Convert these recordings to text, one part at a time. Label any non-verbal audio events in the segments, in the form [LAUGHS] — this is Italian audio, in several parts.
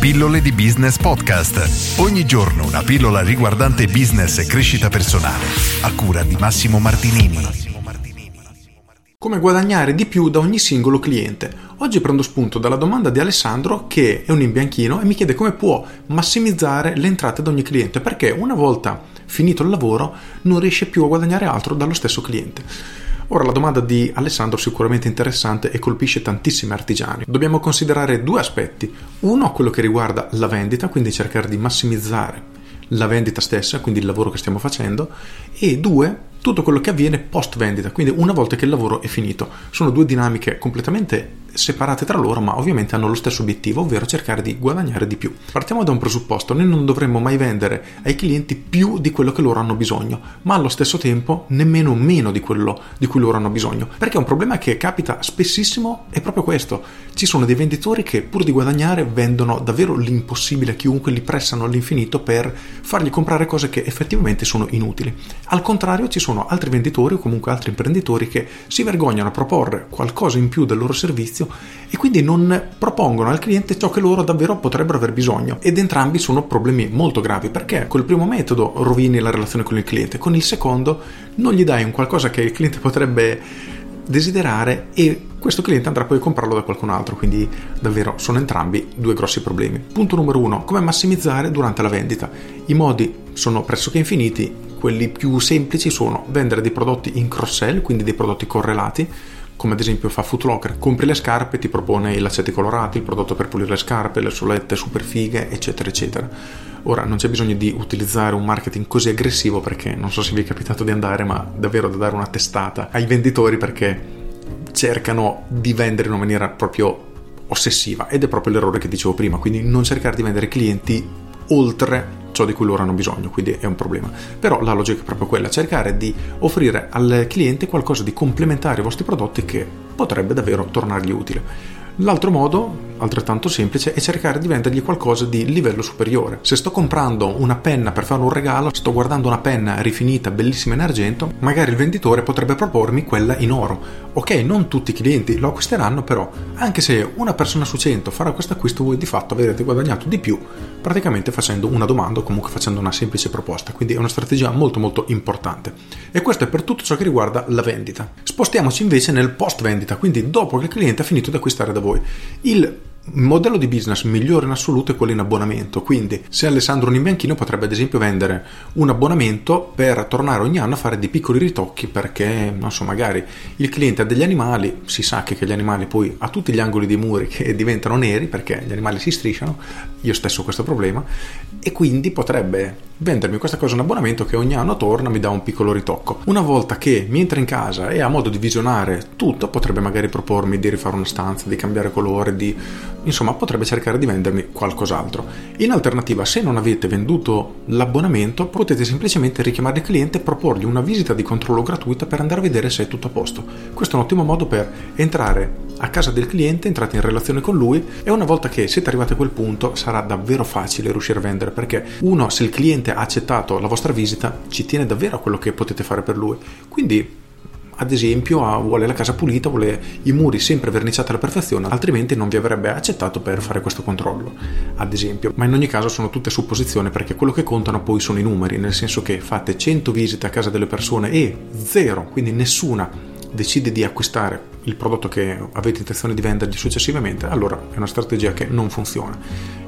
Pillole di Business Podcast. Ogni giorno una pillola riguardante business e crescita personale. A cura di Massimo Martinini. Come guadagnare di più da ogni singolo cliente. Oggi prendo spunto dalla domanda di Alessandro che è un imbianchino e mi chiede come può massimizzare le entrate da ogni cliente perché una volta finito il lavoro non riesce più a guadagnare altro dallo stesso cliente. Ora la domanda di Alessandro è sicuramente interessante e colpisce tantissimi artigiani. Dobbiamo considerare due aspetti. Uno, quello che riguarda la vendita, quindi cercare di massimizzare la vendita stessa, quindi il lavoro che stiamo facendo, e due, tutto quello che avviene post vendita, quindi una volta che il lavoro è finito. Sono due dinamiche completamente separate tra loro, ma ovviamente hanno lo stesso obiettivo, ovvero cercare di guadagnare di più. Partiamo da un presupposto, noi non dovremmo mai vendere ai clienti più di quello che loro hanno bisogno, ma allo stesso tempo nemmeno meno di quello di cui loro hanno bisogno, perché un problema che capita spessissimo è proprio questo. Ci sono dei venditori che pur di guadagnare vendono davvero l'impossibile a chiunque, li pressano all'infinito per fargli comprare cose che effettivamente sono inutili. Al contrario ci sono altri venditori o comunque altri imprenditori che si vergognano a proporre qualcosa in più del loro servizio e quindi non propongono al cliente ciò che loro davvero potrebbero aver bisogno ed entrambi sono problemi molto gravi perché col primo metodo rovini la relazione con il cliente, con il secondo non gli dai un qualcosa che il cliente potrebbe desiderare e questo cliente andrà poi a comprarlo da qualcun altro, quindi davvero sono entrambi due grossi problemi. Punto numero uno, come massimizzare durante la vendita. I modi sono pressoché infiniti, quelli più semplici sono vendere dei prodotti in cross-sell, quindi dei prodotti correlati, come ad esempio fa Footlocker, compri le scarpe, ti propone i laccetti colorati, il prodotto per pulire le scarpe, le solette super fighe, eccetera, eccetera. Ora non c'è bisogno di utilizzare un marketing così aggressivo perché non so se vi è capitato di andare, ma davvero da dare una testata ai venditori perché cercano di vendere in una maniera proprio ossessiva ed è proprio l'errore che dicevo prima, quindi non cercare di vendere clienti oltre ciò di cui loro hanno bisogno, quindi è un problema. Però la logica è proprio quella, cercare di offrire al cliente qualcosa di complementare ai vostri prodotti che potrebbe davvero tornargli utile. L'altro modo, altrettanto semplice, è cercare di vendergli qualcosa di livello superiore. Se sto comprando una penna per fare un regalo, sto guardando una penna rifinita, bellissima in argento, magari il venditore potrebbe propormi quella in oro. Ok, non tutti i clienti lo acquisteranno, però anche se una persona su 100 farà questo acquisto, voi di fatto avrete guadagnato di più praticamente facendo una domanda o comunque facendo una semplice proposta. Quindi è una strategia molto molto importante. E questo è per tutto ciò che riguarda la vendita. Spostiamoci invece nel post vendita, quindi dopo che il cliente ha finito di acquistare da voi. Il il modello di business migliore in assoluto è quello in abbonamento, quindi se Alessandro Nimbianchino potrebbe ad esempio vendere un abbonamento per tornare ogni anno a fare dei piccoli ritocchi perché, non so, magari il cliente ha degli animali, si sa che gli animali poi ha tutti gli angoli dei muri che [LAUGHS] diventano neri perché gli animali si strisciano, io stesso ho questo problema, e quindi potrebbe vendermi questa cosa in abbonamento che ogni anno torna mi dà un piccolo ritocco. Una volta che mi entra in casa e ha modo di visionare tutto, potrebbe magari propormi di rifare una stanza, di cambiare colore, di insomma potrebbe cercare di vendermi qualcos'altro. In alternativa, se non avete venduto l'abbonamento, potete semplicemente richiamare il cliente e proporgli una visita di controllo gratuita per andare a vedere se è tutto a posto. Questo è un ottimo modo per entrare a casa del cliente, entrate in relazione con lui e una volta che siete arrivati a quel punto sarà davvero facile riuscire a vendere perché uno se il cliente ha accettato la vostra visita ci tiene davvero a quello che potete fare per lui. Quindi ad esempio vuole la casa pulita, vuole i muri sempre verniciati alla perfezione, altrimenti non vi avrebbe accettato per fare questo controllo, ad esempio. Ma in ogni caso sono tutte supposizioni perché quello che contano poi sono i numeri, nel senso che fate 100 visite a casa delle persone e zero, quindi nessuna decide di acquistare il prodotto che avete intenzione di vendergli successivamente, allora è una strategia che non funziona.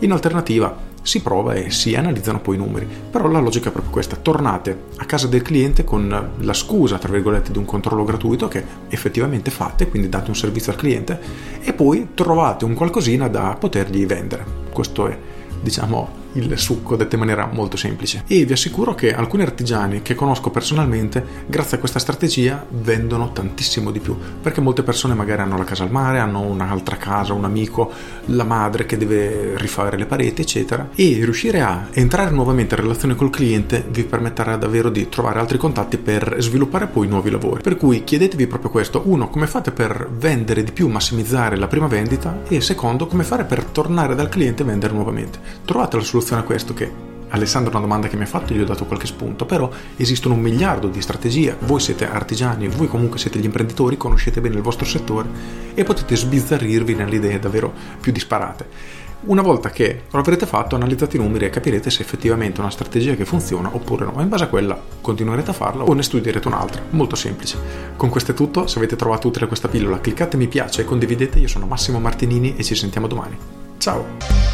In alternativa si prova e si analizzano poi i numeri, però la logica è proprio questa, tornate a casa del cliente con la scusa, tra virgolette, di un controllo gratuito che effettivamente fate, quindi date un servizio al cliente e poi trovate un qualcosina da potergli vendere. Questo è, diciamo, il succo detto in maniera molto semplice. E vi assicuro che alcuni artigiani che conosco personalmente, grazie a questa strategia, vendono tantissimo di più, perché molte persone magari hanno la casa al mare, hanno un'altra casa, un amico, la madre che deve rifare le pareti, eccetera, e riuscire a entrare nuovamente in relazione col cliente vi permetterà davvero di trovare altri contatti per sviluppare poi nuovi lavori. Per cui chiedetevi proprio questo, uno, come fate per vendere di più, massimizzare la prima vendita e secondo, come fare per tornare dal cliente e vendere nuovamente. Trovate la soluzione a questo che Alessandro una domanda che mi ha fatto, gli ho dato qualche spunto, però esistono un miliardo di strategie, voi siete artigiani, voi comunque siete gli imprenditori, conoscete bene il vostro settore e potete sbizzarrirvi nelle idee davvero più disparate. Una volta che lo avrete fatto, analizzate i numeri e capirete se effettivamente è una strategia che funziona oppure no. E in base a quella continuerete a farla o ne studierete un'altra. Molto semplice. Con questo è tutto. Se avete trovato utile questa pillola, cliccate mi piace e condividete. Io sono Massimo Martinini e ci sentiamo domani. Ciao!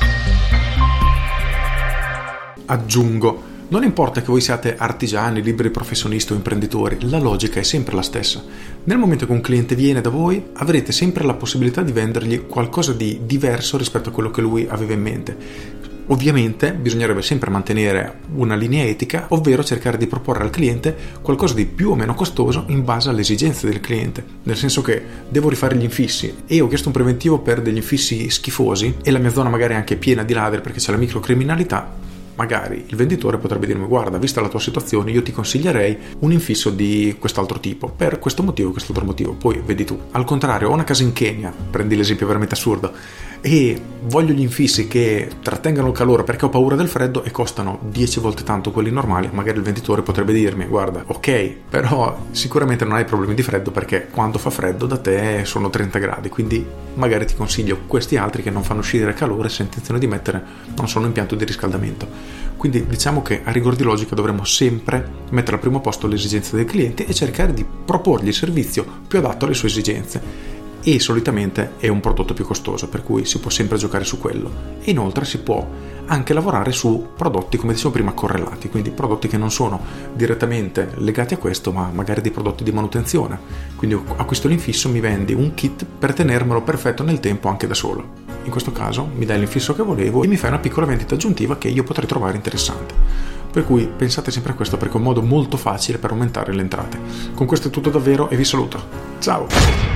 Aggiungo. Non importa che voi siate artigiani, liberi professionisti o imprenditori, la logica è sempre la stessa. Nel momento che un cliente viene da voi, avrete sempre la possibilità di vendergli qualcosa di diverso rispetto a quello che lui aveva in mente. Ovviamente bisognerebbe sempre mantenere una linea etica, ovvero cercare di proporre al cliente qualcosa di più o meno costoso in base alle esigenze del cliente. Nel senso che devo rifare gli infissi e ho chiesto un preventivo per degli infissi schifosi e la mia zona magari è anche piena di ladri perché c'è la microcriminalità, magari il venditore potrebbe dirmi guarda, vista la tua situazione, io ti consiglierei un infisso di quest'altro tipo, per questo motivo e quest'altro motivo, poi vedi tu. Al contrario, ho una casa in Kenya, prendi l'esempio veramente assurdo, e voglio gli infissi che trattengano il calore perché ho paura del freddo e costano 10 volte tanto quelli normali, magari il venditore potrebbe dirmi guarda, ok, però sicuramente non hai problemi di freddo perché quando fa freddo da te sono 30 gradi, quindi magari ti consiglio questi altri che non fanno uscire calore se intenzione di mettere non sono impianto di riscaldamento. Quindi diciamo che a rigor di logica dovremmo sempre mettere al primo posto le esigenze del cliente e cercare di proporgli il servizio più adatto alle sue esigenze e solitamente è un prodotto più costoso, per cui si può sempre giocare su quello. E inoltre si può anche lavorare su prodotti, come dicevo prima, correlati, quindi prodotti che non sono direttamente legati a questo, ma magari dei prodotti di manutenzione. Quindi acquisto l'infisso, mi vendi un kit per tenermelo perfetto nel tempo anche da solo. In questo caso mi dai l'infisso che volevo e mi fai una piccola vendita aggiuntiva che io potrei trovare interessante. Per cui pensate sempre a questo perché è un modo molto facile per aumentare le entrate. Con questo è tutto davvero e vi saluto. Ciao!